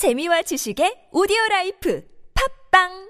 재미와 지식의 오디오 라이프. 팝빵!